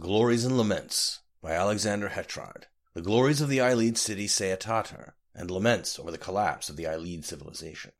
Glories and Laments by Alexander Hetrard. The glories of the Ayleid city Ceyatatar, and laments over the collapse of the Ayleid civilization.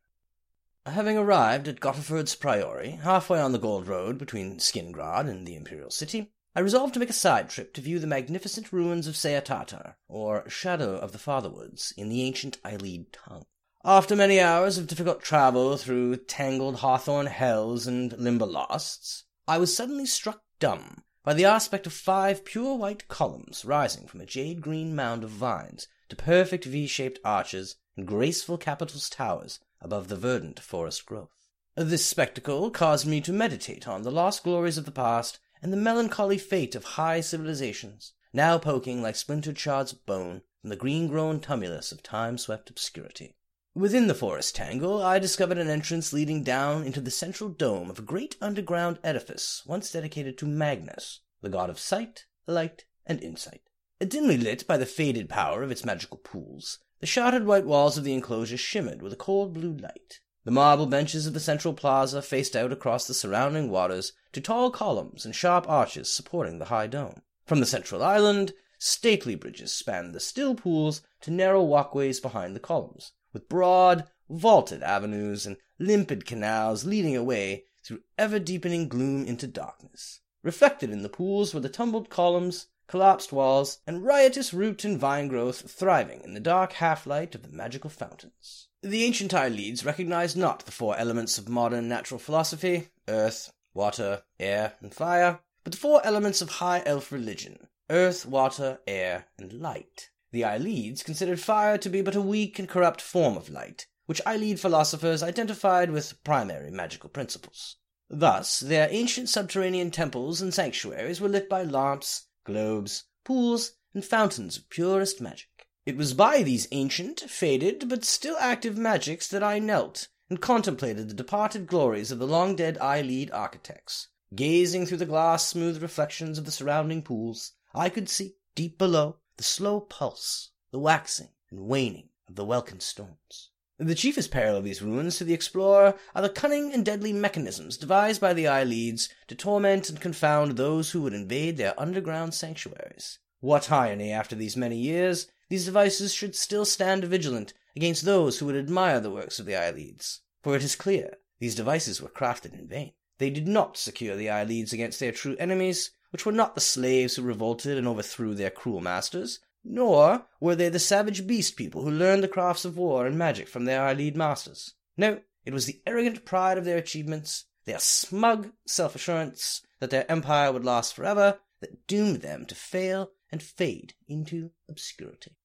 Having arrived at Gottlesfont Priory, halfway on the Gold Road between Skingrad and the Imperial City, I resolved to make a side trip to view the magnificent ruins of Ceyatatar, or Shadow of the Fatherwoods, in the ancient Ayleid tongue. After many hours of difficult travel through tangled hawthorn hells and Limberlosts, I was suddenly struck dumb by the aspect of five pure white columns rising from a jade green mound of vines to perfect V shaped arches and graceful capitals towers above the verdant forest growth. This spectacle caused me to meditate on the lost glories of the past and the melancholy fate of high civilizations, now poking like splintered shards of bone from the green grown tumulus of time swept obscurity. Within the forest tangle, I discovered an entrance leading down into the central dome of a great underground edifice once dedicated to Magnus, the god of sight, light, and insight. Dimly lit by the faded power of its magical pools, the shrouded white walls of the enclosure shimmered with a cold blue light. The marble benches of the central plaza faced out across the surrounding waters to tall columns and sharp arches supporting the high dome. From the central island, stately bridges spanned the still pools to narrow walkways behind the columns, with broad, vaulted avenues and limpid canals leading away through ever deepening gloom into darkness. Reflected in the pools were the tumbled columns, collapsed walls, and riotous root and vine growth thriving in the dark half light of the magical fountains. The ancient Ayleids recognized not the four elements of modern natural philosophy earth, water, air, and fire, but the four elements of high elf religion earth, water, air, and light. The Ayleids considered fire to be but a weak and corrupt form of light, which Ayleid philosophers identified with primary magical principles. Thus, their ancient subterranean temples and sanctuaries were lit by lamps, globes, pools, and fountains of purest magic. It was by these ancient, faded, but still active magics that I knelt and contemplated the departed glories of the long dead Ayleid architects. Gazing through the glass smooth reflections of the surrounding pools, I could see, deep below, the slow pulse, the waxing and waning of the welkynd stones. The chiefest peril of these ruins to the explorer are the cunning and deadly mechanisms devised by the Ayleids to torment and confound those who would invade their underground sanctuaries. What irony, after these many years, these devices should still stand vigilant against those who would admire the works of the Ayleids. For it is clear, these devices were crafted in vain. They did not secure the Ayleids against their true enemies, which were not the slaves who revolted and overthrew their cruel masters, nor were they the savage beast people who learned the crafts of war and magic from their Ayleid masters. No, it was the arrogant pride of their achievements, their smug self assurance that their empire would last forever, that doomed them to fail and fade into obscurity.